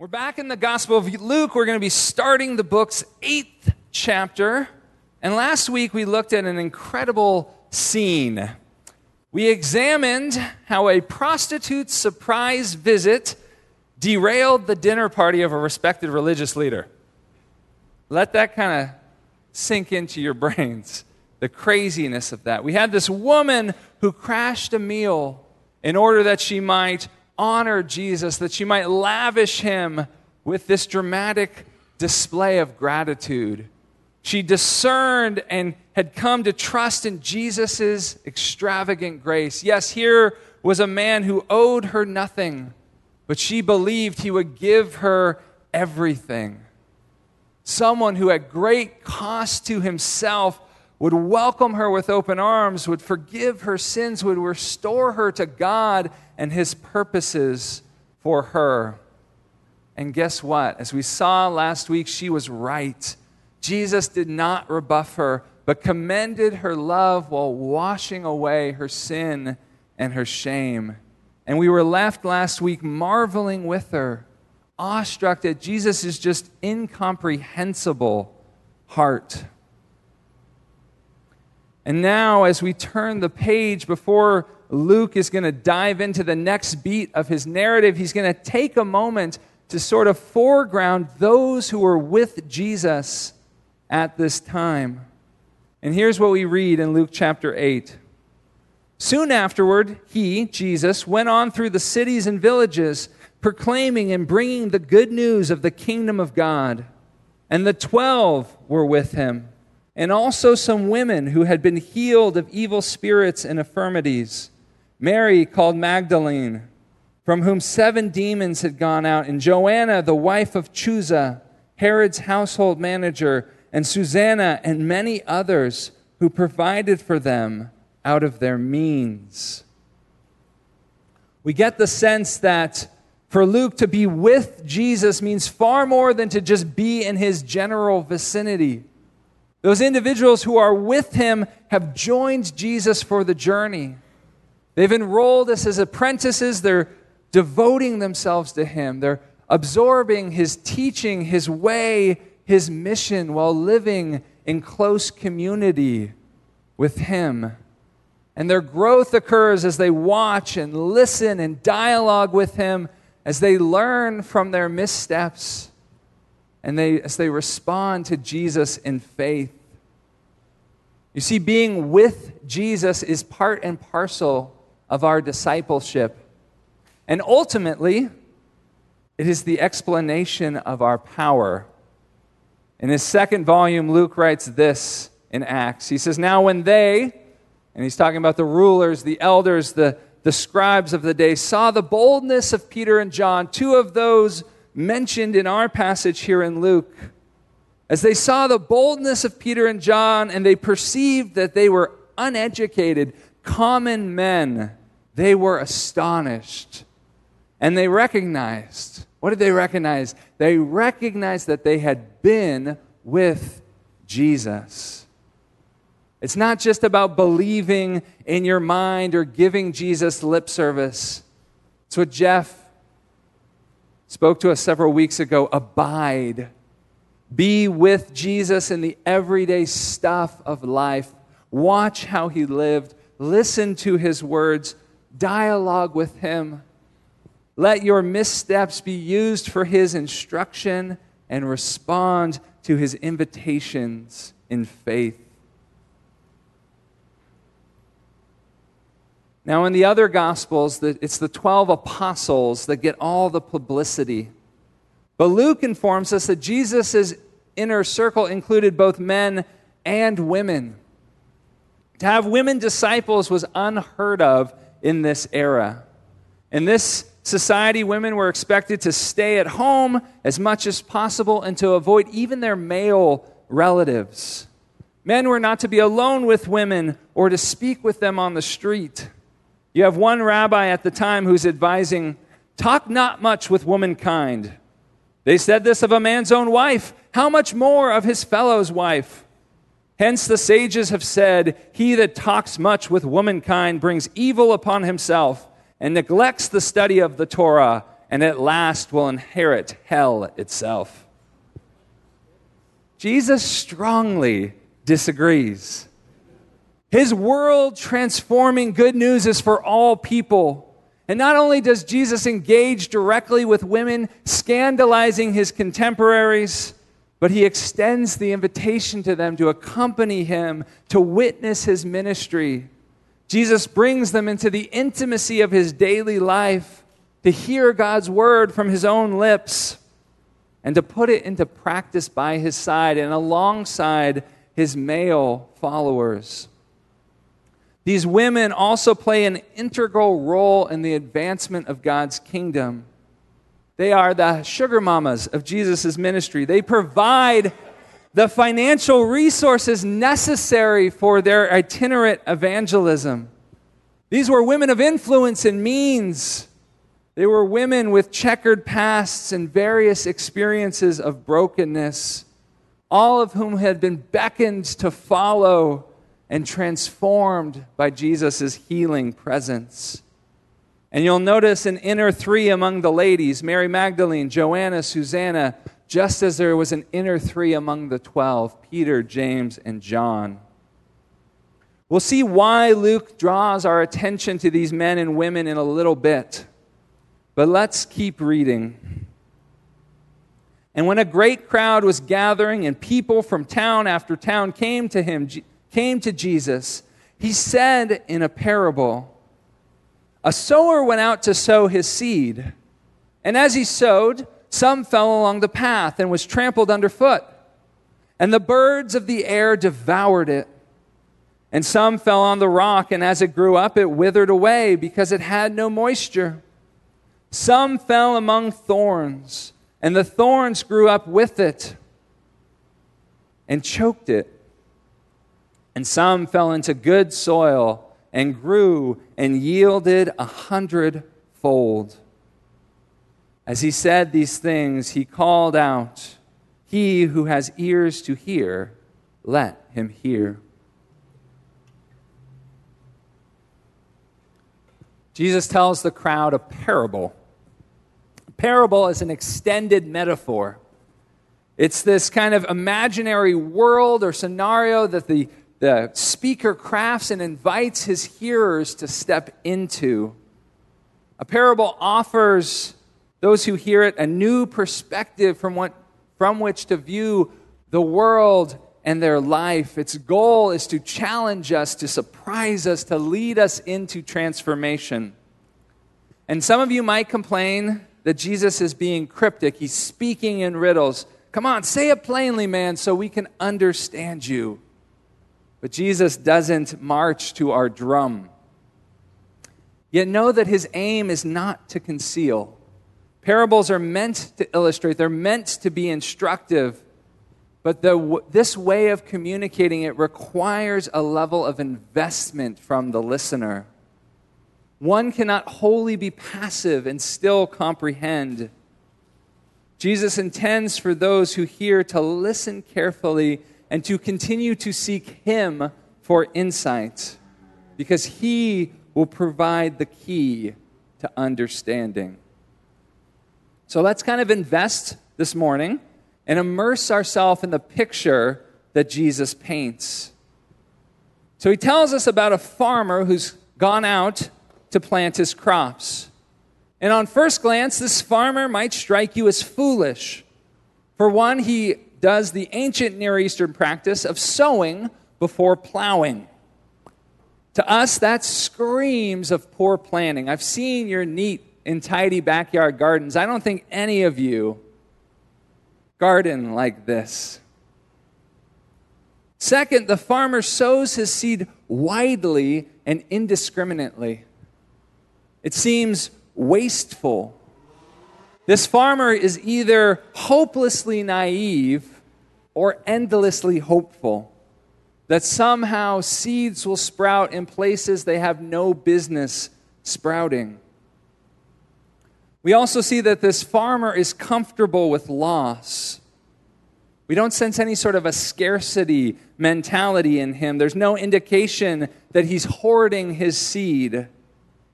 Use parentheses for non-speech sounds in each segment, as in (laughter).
We're back in the Gospel of Luke. We're going to be starting the book's eighth chapter. And last week we looked at an incredible scene. We examined how a prostitute's surprise visit derailed the dinner party of a respected religious leader. Let that kind of sink into your (laughs) brains, the craziness of that. We had this woman who crashed a meal in order that she might honor Jesus, that she might lavish him with this dramatic display of gratitude. She discerned and had come to trust in Jesus' extravagant grace. Yes, here was a man who owed her nothing, but she believed he would give her everything. Someone who, at great cost to himself, would welcome her with open arms, would forgive her sins, would restore her to God and his purposes for her. And guess what? As we saw last week, she was right. Jesus did not rebuff her, but commended her love while washing away her sin and her shame. And we were left last week marveling with her, awestruck at Jesus' is just incomprehensible heart. And now, as we turn the page before Luke is going to dive into the next beat of his narrative, he's going to take a moment to sort of foreground those who were with Jesus at this time. And here's what we read in Luke chapter 8. Soon afterward, he, Jesus, went on through the cities and villages, proclaiming and bringing the good news of the kingdom of God. And the twelve were with him and also some women who had been healed of evil spirits and infirmities. Mary, called Magdalene, from whom seven demons had gone out, and Joanna, the wife of Chuza, Herod's household manager, and Susanna, and many others who provided for them out of their means. We get the sense that for Luke to be with Jesus means far more than to just be in his general vicinity. Those individuals who are with him have joined Jesus for the journey. They've enrolled us as apprentices. They're devoting themselves to him. They're absorbing his teaching, his way, his mission while living in close community with him. And their growth occurs as they watch and listen and dialogue with him, as they learn from their missteps and they, as they respond to Jesus in faith. You see, being with Jesus is part and parcel of our discipleship. And ultimately, it is the explanation of our power. In his second volume, Luke writes this in Acts. He says, Now when they, and he's talking about the rulers, the elders, the, the scribes of the day, saw the boldness of Peter and John, two of those mentioned in our passage here in Luke, as they saw the boldness of Peter and John and they perceived that they were uneducated, common men, they were astonished. And they recognized what did they recognize? They recognized that they had been with Jesus. It's not just about believing in your mind or giving Jesus lip service. It's what Jeff spoke to us several weeks ago abide. Be with Jesus in the everyday stuff of life. Watch how he lived. Listen to his words. Dialogue with him. Let your missteps be used for his instruction and respond to his invitations in faith. Now, in the other Gospels, it's the 12 apostles that get all the publicity. But Luke informs us that Jesus' inner circle included both men and women. To have women disciples was unheard of in this era. In this society, women were expected to stay at home as much as possible and to avoid even their male relatives. Men were not to be alone with women or to speak with them on the street. You have one rabbi at the time who's advising talk not much with womankind. They said this of a man's own wife. How much more of his fellow's wife? Hence the sages have said, He that talks much with womankind brings evil upon himself and neglects the study of the Torah, and at last will inherit hell itself. Jesus strongly disagrees. His world transforming good news is for all people. And not only does Jesus engage directly with women, scandalizing his contemporaries, but he extends the invitation to them to accompany him, to witness his ministry. Jesus brings them into the intimacy of his daily life, to hear God's word from his own lips, and to put it into practice by his side and alongside his male followers. These women also play an integral role in the advancement of God's kingdom. They are the sugar mamas of Jesus' ministry. They provide the financial resources necessary for their itinerant evangelism. These were women of influence and means. They were women with checkered pasts and various experiences of brokenness, all of whom had been beckoned to follow and transformed by Jesus' healing presence. And you'll notice an inner three among the ladies Mary Magdalene, Joanna, Susanna, just as there was an inner three among the twelve Peter, James, and John. We'll see why Luke draws our attention to these men and women in a little bit. But let's keep reading. And when a great crowd was gathering and people from town after town came to him, came to Jesus, he said in a parable A sower went out to sow his seed. And as he sowed, some fell along the path and was trampled underfoot. And the birds of the air devoured it. And some fell on the rock, and as it grew up, it withered away because it had no moisture. Some fell among thorns, and the thorns grew up with it and choked it and some fell into good soil and grew and yielded a hundredfold. As he said these things, he called out, He who has ears to hear, let him hear. Jesus tells the crowd a parable. A parable is an extended metaphor. It's this kind of imaginary world or scenario that the the speaker crafts and invites his hearers to step into. A parable offers those who hear it a new perspective from, what, from which to view the world and their life. Its goal is to challenge us, to surprise us, to lead us into transformation. And some of you might complain that Jesus is being cryptic. He's speaking in riddles. Come on, say it plainly, man, so we can understand you. But Jesus doesn't march to our drum. Yet know that his aim is not to conceal. Parables are meant to illustrate, they're meant to be instructive. But the, this way of communicating it requires a level of investment from the listener. One cannot wholly be passive and still comprehend. Jesus intends for those who hear to listen carefully and to continue to seek Him for insight because He will provide the key to understanding. So let's kind of invest this morning and immerse ourselves in the picture that Jesus paints. So he tells us about a farmer who's gone out to plant his crops. And on first glance, this farmer might strike you as foolish. For one, he does the ancient Near Eastern practice of sowing before plowing. To us, that screams of poor planning. I've seen your neat and tidy backyard gardens. I don't think any of you garden like this. Second, the farmer sows his seed widely and indiscriminately. It seems wasteful this farmer is either hopelessly naive or endlessly hopeful that somehow seeds will sprout in places they have no business sprouting. We also see that this farmer is comfortable with loss. We don't sense any sort of a scarcity mentality in him. There's no indication that he's hoarding his seed.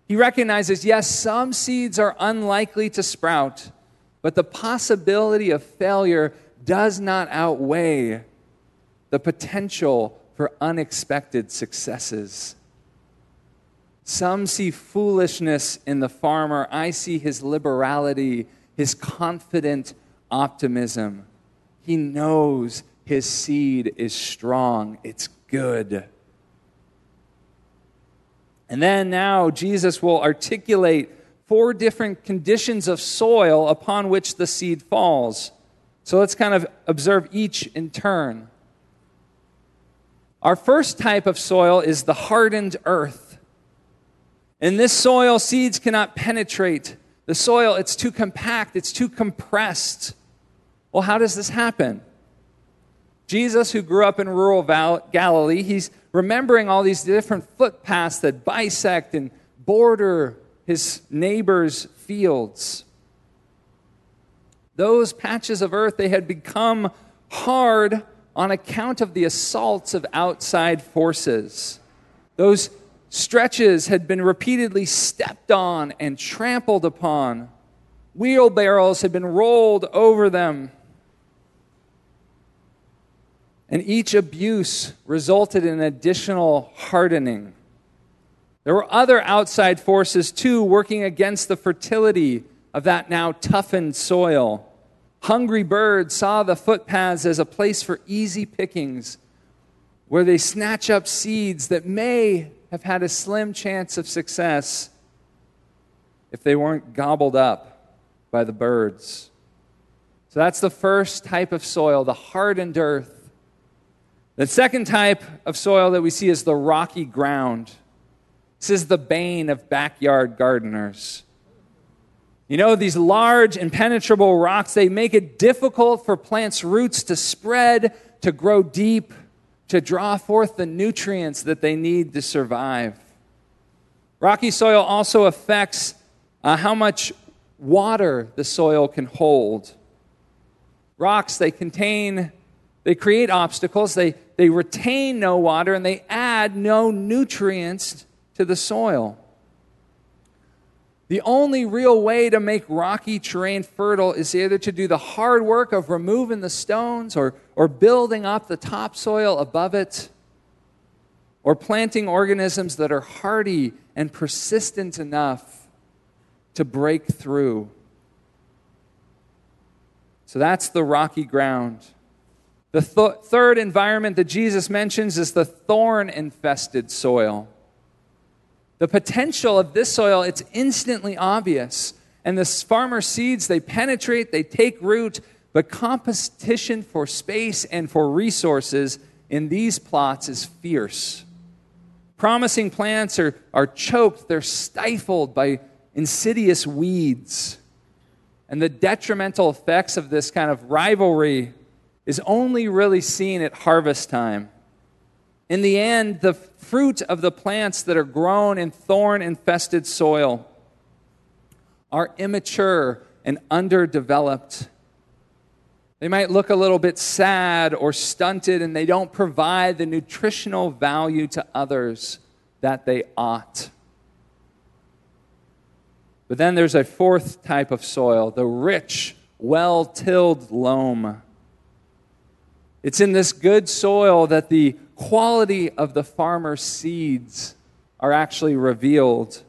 He recognizes yes, some seeds are unlikely to sprout, but the possibility of failure does not outweigh the potential for unexpected successes. Some see foolishness in the farmer. I see his liberality, his confident optimism. He knows his seed is strong, it's good. And then now Jesus will articulate four different conditions of soil upon which the seed falls. So let's kind of observe each in turn. Our first type of soil is the hardened earth. In this soil, seeds cannot penetrate. The soil, it's too compact, it's too compressed. Well, how does this happen? Jesus, who grew up in rural Galilee, he's remembering all these different footpaths that bisect and border his neighbors' fields. Those patches of earth, they had become hard on account of the assaults of outside forces. Those Stretches had been repeatedly stepped on and trampled upon. Wheelbarrows had been rolled over them. And each abuse resulted in additional hardening. There were other outside forces, too, working against the fertility of that now toughened soil. Hungry birds saw the footpaths as a place for easy pickings, where they snatch up seeds that may have had a slim chance of success if they weren't gobbled up by the birds. So that's the first type of soil, the hardened earth. The second type of soil that we see is the rocky ground. This is the bane of backyard gardeners. You know, these large, impenetrable rocks, they make it difficult for plants' roots to spread, to grow deep to draw forth the nutrients that they need to survive. Rocky soil also affects uh, how much water the soil can hold. Rocks, they contain, they create obstacles, they, they retain no water, and they add no nutrients to the soil. The only real way to make rocky terrain fertile is either to do the hard work of removing the stones or, or building up the topsoil above it, or planting organisms that are hardy and persistent enough to break through. So that's the rocky ground. The th- third environment that Jesus mentions is the thorn infested soil. The potential of this soil, it's instantly obvious. And the farmer seeds, they penetrate, they take root, but competition for space and for resources in these plots is fierce. Promising plants are, are choked, they're stifled by insidious weeds. And the detrimental effects of this kind of rivalry is only really seen at harvest time. In the end, the fruit of the plants that are grown in thorn infested soil are immature and underdeveloped. They might look a little bit sad or stunted, and they don't provide the nutritional value to others that they ought. But then there's a fourth type of soil the rich, well tilled loam. It's in this good soil that the quality of the farmer's seeds are actually revealed.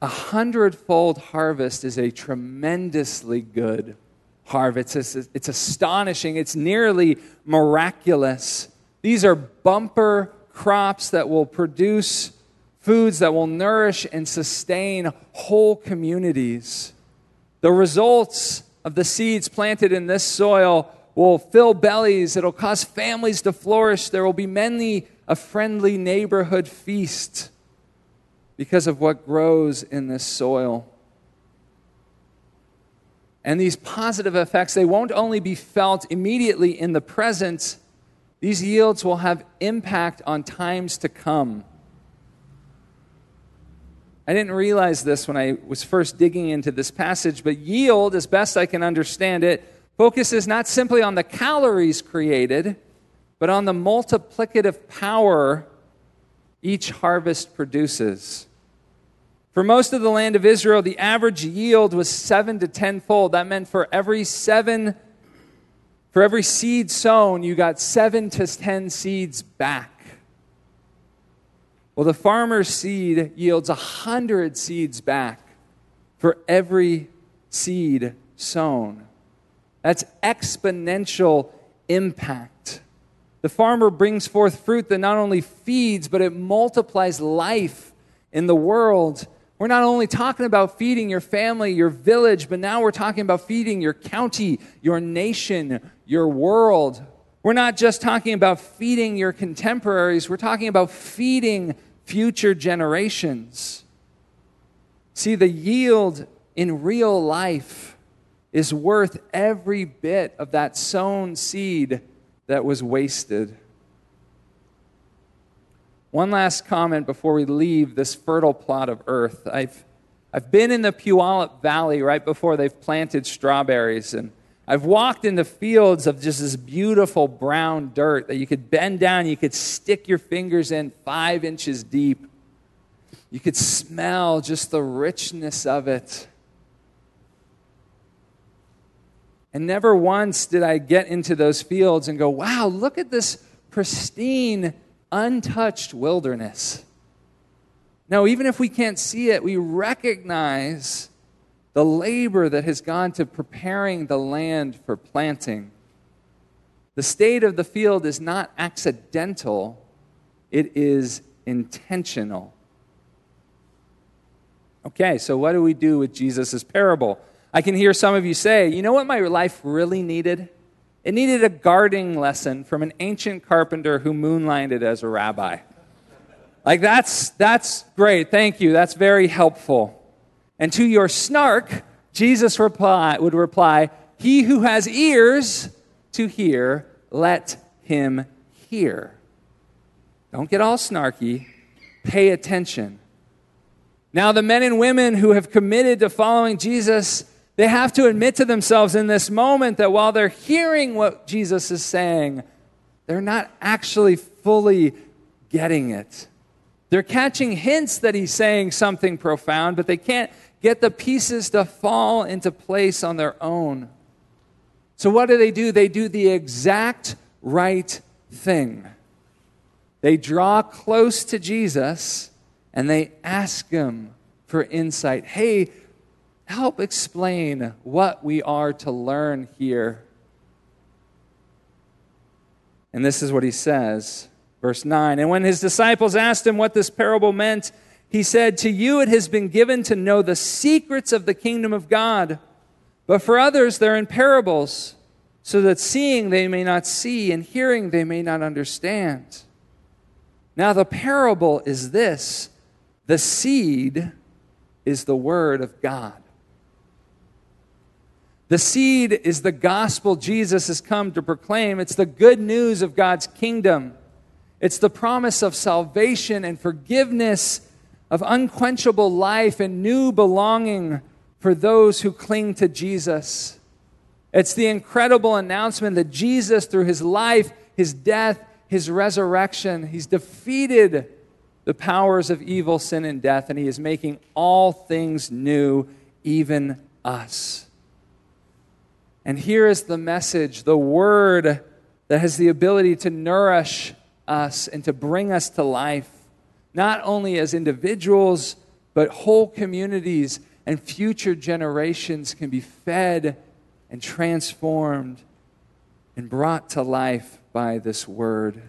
A hundredfold harvest is a tremendously good harvest. It's, it's astonishing. It's nearly miraculous. These are bumper crops that will produce foods that will nourish and sustain whole communities. The results of the seeds planted in this soil will fill bellies. It'll cause families to flourish. There will be many a friendly neighborhood feast because of what grows in this soil. And these positive effects, they won't only be felt immediately in the present, these yields will have impact on times to come. I didn't realize this when I was first digging into this passage, but yield, as best I can understand it, focuses not simply on the calories created, but on the multiplicative power each harvest produces. For most of the land of Israel, the average yield was seven to tenfold. That meant for every seven, for every seed sown, you got seven to ten seeds back. Well, the farmer's seed yields a hundred seeds back for every seed sown. That's exponential impact. The farmer brings forth fruit that not only feeds, but it multiplies life in the world. We're not only talking about feeding your family, your village, but now we're talking about feeding your county, your nation, your world. We're not just talking about feeding your contemporaries, we're talking about feeding future generations. See, the yield in real life is worth every bit of that sown seed that was wasted. One last comment before we leave this fertile plot of earth. I've, I've been in the Puyallup Valley right before they've planted strawberries, and I've walked in the fields of just this beautiful brown dirt that you could bend down, you could stick your fingers in five inches deep. You could smell just the richness of it. And never once did I get into those fields and go, wow, look at this pristine, untouched wilderness. No, even if we can't see it, we recognize the labor that has gone to preparing the land for planting. The state of the field is not accidental, it is intentional. Okay, so what do we do with Jesus' parable? I can hear some of you say, you know what my life really needed? It needed a gardening lesson from an ancient carpenter who moonlighted as a rabbi. Like, that's, that's great. Thank you. That's very helpful. And to your snark, Jesus reply, would reply, He who has ears to hear, let him hear. Don't get all snarky. Pay attention. Now, the men and women who have committed to following Jesus they have to admit to themselves in this moment that while they're hearing what Jesus is saying, they're not actually fully getting it. They're catching hints that he's saying something profound, but they can't get the pieces to fall into place on their own. So, what do they do? They do the exact right thing. They draw close to Jesus and they ask him for insight. Hey, help explain what we are to learn here. And this is what he says, verse 9. And when his disciples asked him what this parable meant, he said, To you it has been given to know the secrets of the kingdom of God, but for others they're in parables, so that seeing they may not see, and hearing they may not understand. Now the parable is this the seed is the word of God. The seed is the gospel Jesus has come to proclaim. It's the good news of God's kingdom. It's the promise of salvation and forgiveness, of unquenchable life and new belonging for those who cling to Jesus. It's the incredible announcement that Jesus, through his life, his death, his resurrection, he's defeated the powers of evil, sin, and death, and he is making all things new, even us. And here is the message, the word that has the ability to nourish us and to bring us to life, not only as individuals, but whole communities and future generations can be fed and transformed and brought to life by this word.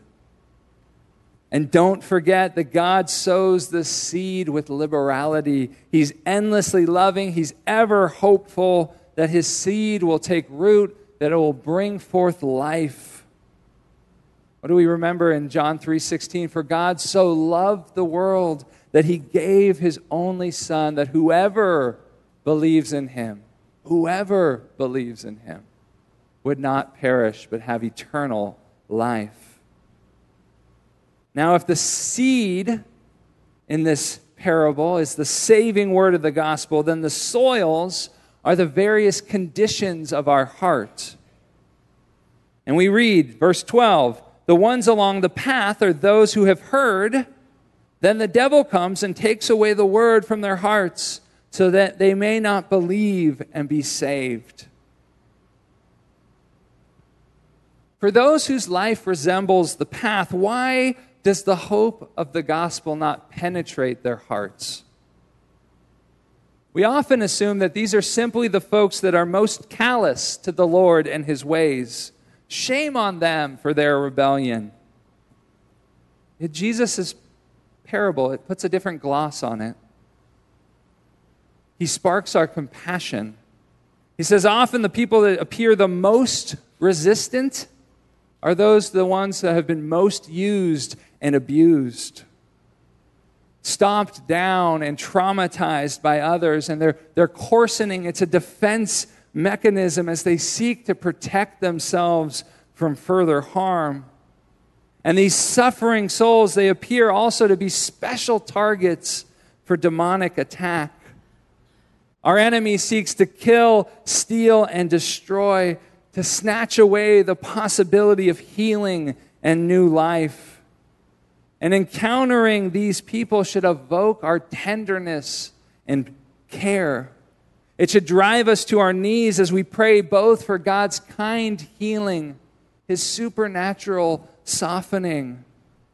And don't forget that God sows the seed with liberality. He's endlessly loving, He's ever hopeful that his seed will take root, that it will bring forth life. What do we remember in John 3:16? For God so loved the world that he gave his only son that whoever believes in him, whoever believes in him would not perish but have eternal life. Now if the seed in this parable is the saving word of the gospel, then the soils are the various conditions of our heart. And we read, verse 12, the ones along the path are those who have heard, Then the devil comes and takes away the word from their hearts so that they may not believe and be saved. For those whose life resembles the path, why does the hope of the gospel not penetrate their hearts? We often assume that these are simply the folks that are most callous to the Lord and his ways. Shame on them for their rebellion. Jesus' parable, it puts a different gloss on it. He sparks our compassion. He says, often the people that appear the most resistant are those the ones that have been most used and abused, stomped down and traumatized by others, and they're, they're coarsening. It's a defense mechanism as they seek to protect themselves from further harm. And these suffering souls, they appear also to be special targets for demonic attack. Our enemy seeks to kill, steal, and destroy to snatch away the possibility of healing and new life. And encountering these people should evoke our tenderness and care. It should drive us to our knees as we pray both for God's kind healing, His supernatural softening,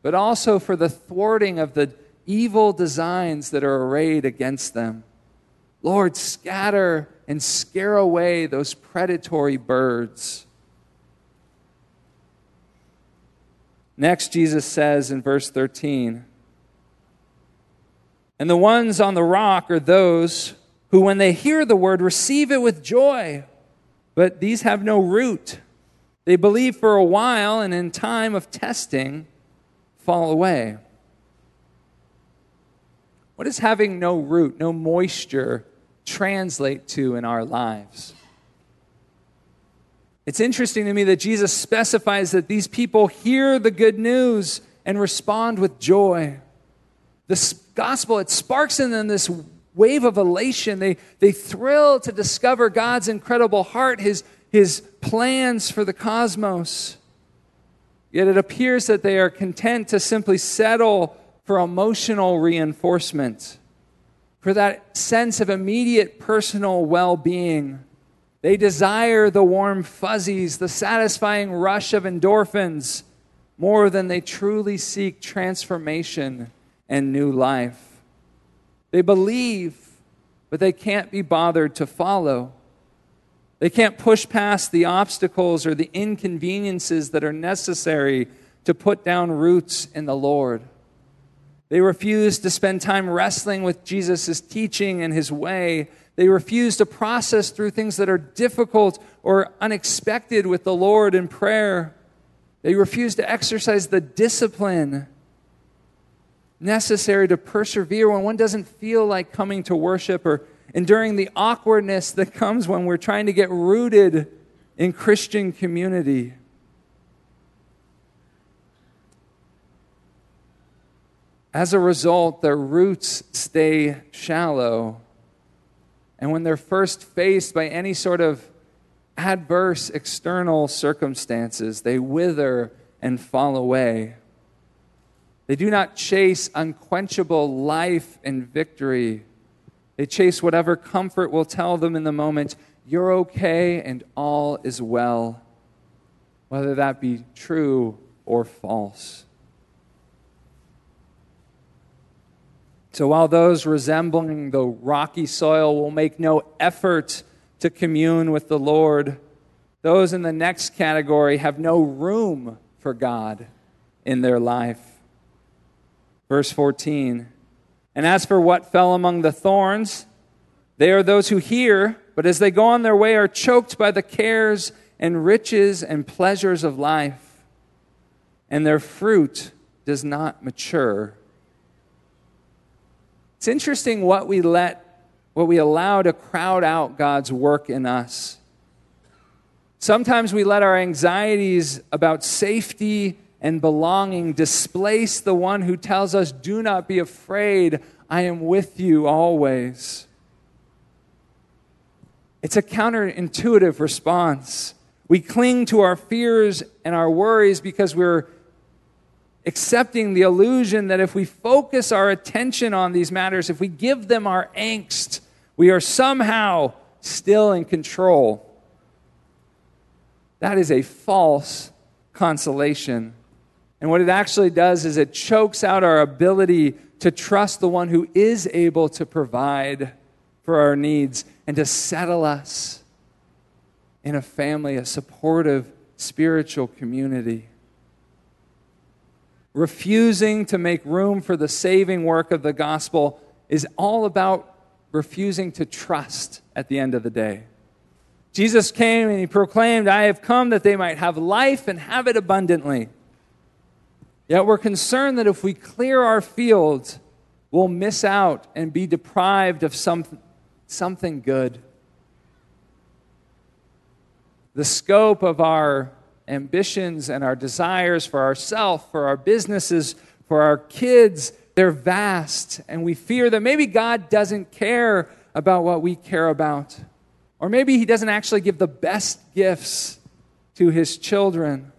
but also for the thwarting of the evil designs that are arrayed against them. Lord, scatter and scare away those predatory birds. Next, Jesus says in verse 13, And the ones on the rock are those who, when they hear the word, receive it with joy, but these have no root. They believe for a while, and in time of testing, fall away. What does having no root, no moisture, translate to in our lives? It's interesting to me that Jesus specifies that these people hear the good news and respond with joy. The gospel, it sparks in them this wave of elation. They, they thrill to discover God's incredible heart, his, his plans for the cosmos. Yet it appears that they are content to simply settle for emotional reinforcement for that sense of immediate personal well being. They desire the warm fuzzies, the satisfying rush of endorphins, more than they truly seek transformation and new life. They believe, but they can't be bothered to follow. They can't push past the obstacles or the inconveniences that are necessary to put down roots in the Lord. They refuse to spend time wrestling with Jesus' teaching and his way. They refuse to process through things that are difficult or unexpected with the Lord in prayer. They refuse to exercise the discipline necessary to persevere when one doesn't feel like coming to worship or enduring the awkwardness that comes when we're trying to get rooted in Christian community. As a result, their roots stay shallow. And when they're first faced by any sort of adverse external circumstances, they wither and fall away. They do not chase unquenchable life and victory. They chase whatever comfort will tell them in the moment, you're okay and all is well, whether that be true or false. So while those resembling the rocky soil will make no effort to commune with the Lord, those in the next category have no room for God in their life. Verse 14 And as for what fell among the thorns, they are those who hear, but as they go on their way are choked by the cares and riches and pleasures of life, and their fruit does not mature. It's interesting what we let, what we allow to crowd out God's work in us. Sometimes we let our anxieties about safety and belonging displace the one who tells us, Do not be afraid, I am with you always. It's a counterintuitive response. We cling to our fears and our worries because we're accepting the illusion that if we focus our attention on these matters, if we give them our angst, we are somehow still in control. That is a false consolation. And what it actually does is it chokes out our ability to trust the one who is able to provide for our needs and to settle us in a family, a supportive spiritual community. Refusing to make room for the saving work of the gospel is all about refusing to trust at the end of the day. Jesus came and he proclaimed, I have come that they might have life and have it abundantly. Yet we're concerned that if we clear our fields, we'll miss out and be deprived of some, something good. The scope of our ambitions and our desires for ourselves, for our businesses, for our kids, they're vast. And we fear that maybe God doesn't care about what we care about. Or maybe He doesn't actually give the best gifts to His children.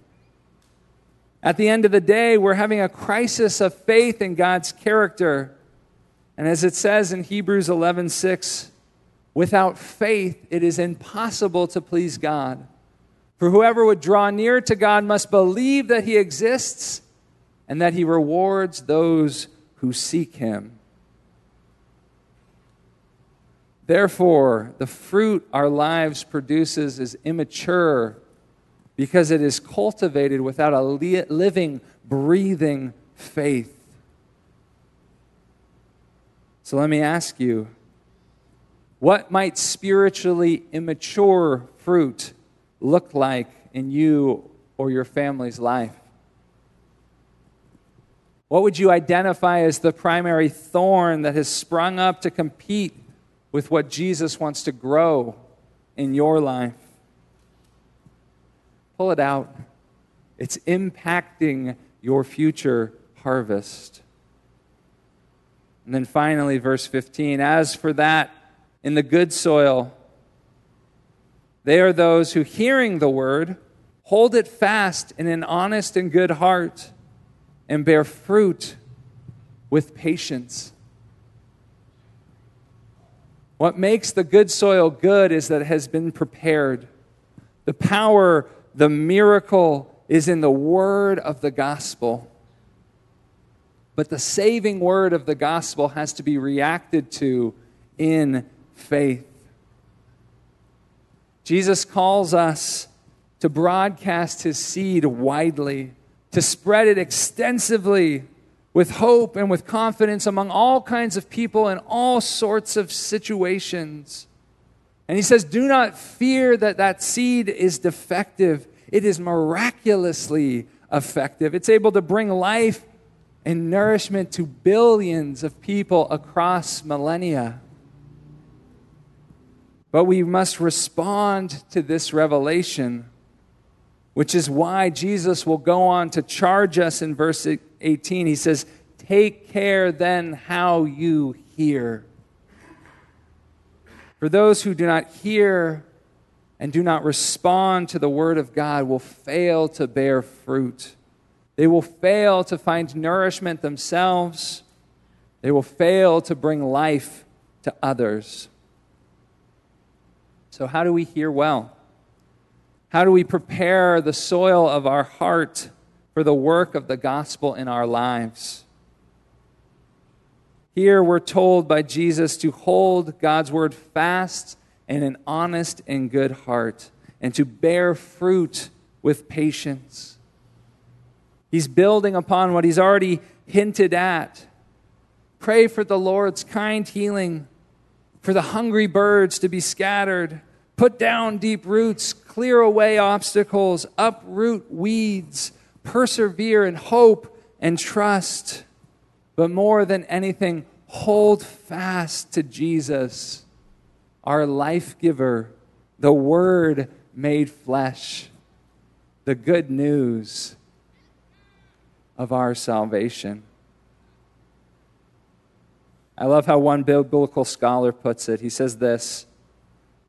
At the end of the day, we're having a crisis of faith in God's character. And as it says in Hebrews 11:6, without faith it is impossible to please God. For whoever would draw near to God must believe that he exists and that he rewards those who seek him. Therefore, the fruit our lives produces is immature because it is cultivated without a living, breathing faith. So let me ask you what might spiritually immature fruit look like in you or your family's life? What would you identify as the primary thorn that has sprung up to compete with what Jesus wants to grow in your life? Pull it out. It's impacting your future harvest. And then finally, verse 15 As for that, in the good soil, they are those who, hearing the word, hold it fast in an honest and good heart and bear fruit with patience. What makes the good soil good is that it has been prepared. The power the miracle is in the word of the gospel. But the saving word of the gospel has to be reacted to in faith. Jesus calls us to broadcast his seed widely, to spread it extensively with hope and with confidence among all kinds of people in all sorts of situations. And he says, Do not fear that that seed is defective. It is miraculously effective. It's able to bring life and nourishment to billions of people across millennia. But we must respond to this revelation, which is why Jesus will go on to charge us in verse 18. He says, Take care then how you hear. For those who do not hear and do not respond to the word of God will fail to bear fruit. They will fail to find nourishment themselves. They will fail to bring life to others. So, how do we hear well? How do we prepare the soil of our heart for the work of the gospel in our lives? Here we're told by Jesus to hold God's word fast in an honest and good heart and to bear fruit with patience. He's building upon what he's already hinted at. Pray for the Lord's kind healing, for the hungry birds to be scattered. Put down deep roots, clear away obstacles, uproot weeds, persevere in hope and trust. But more than anything, hold fast to Jesus, our life giver, the Word made flesh, the good news of our salvation. I love how one biblical scholar puts it. He says this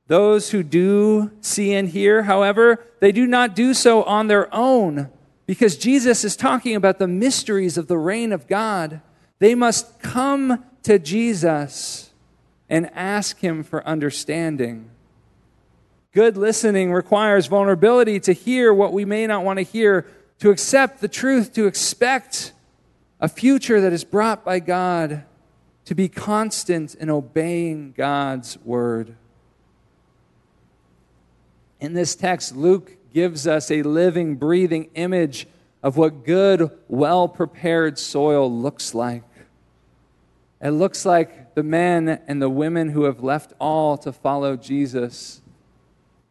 Those who do see and hear, however, they do not do so on their own, because Jesus is talking about the mysteries of the reign of God, they must come to Jesus and ask Him for understanding. Good listening requires vulnerability to hear what we may not want to hear, to accept the truth, to expect a future that is brought by God, to be constant in obeying God's word. In this text, Luke gives us a living, breathing image of what good, well prepared soil looks like. It looks like the men and the women who have left all to follow Jesus.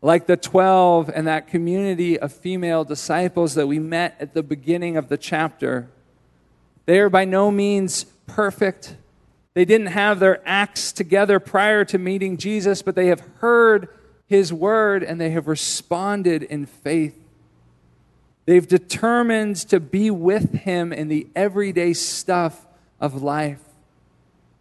Like the 12 and that community of female disciples that we met at the beginning of the chapter. They are by no means perfect. They didn't have their acts together prior to meeting Jesus, but they have heard his word and they have responded in faith. They've determined to be with him in the everyday stuff of life,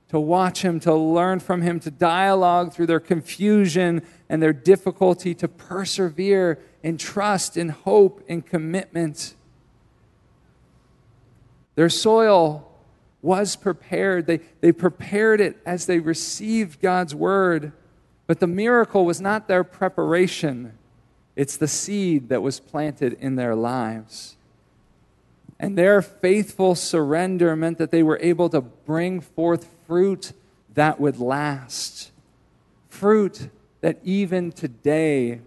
to watch him, to learn from him, to dialogue through their confusion and their difficulty, to persevere in trust, in hope, in commitment. Their soil was prepared. They, they prepared it as they received God's word. But the miracle was not their preparation, it's the seed that was planted in their lives. And their faithful surrender meant that they were able to bring forth fruit that would last. Fruit that even today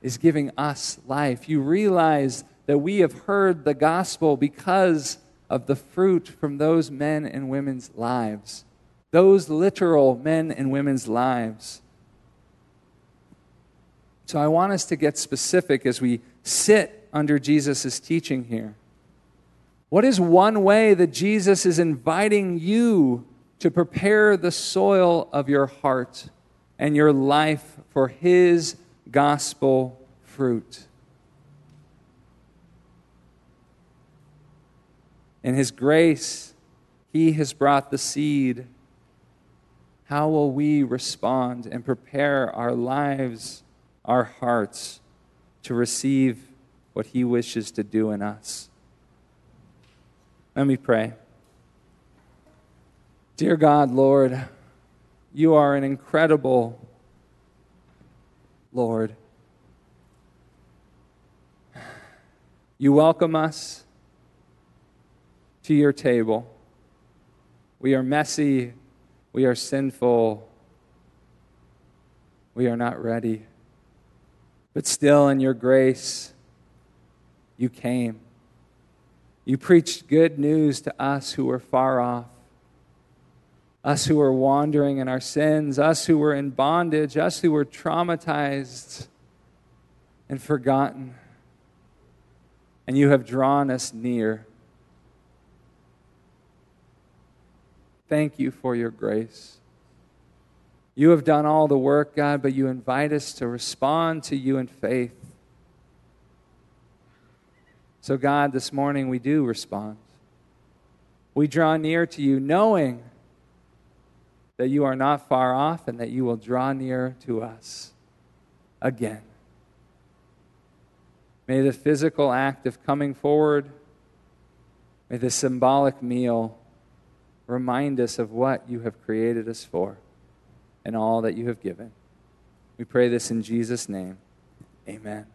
is giving us life. You realize that we have heard the gospel because of the fruit from those men and women's lives, those literal men and women's lives. So I want us to get specific as we sit under Jesus' teaching here. What is one way that Jesus is inviting you to prepare the soil of your heart and your life for His gospel fruit? In His grace, He has brought the seed. How will we respond and prepare our lives? our hearts to receive what He wishes to do in us. Let me pray. Dear God, Lord, you are an incredible Lord. You welcome us to your table. We are messy. We are sinful. We are not ready. But still, in your grace, you came. You preached good news to us who were far off, us who were wandering in our sins, us who were in bondage, us who were traumatized and forgotten. And you have drawn us near. Thank you for your grace. You have done all the work, God, but you invite us to respond to you in faith. So, God, this morning we do respond. We draw near to you knowing that you are not far off and that you will draw near to us again. May the physical act of coming forward, may the symbolic meal remind us of what you have created us for and all that you have given. We pray this in Jesus' name. Amen.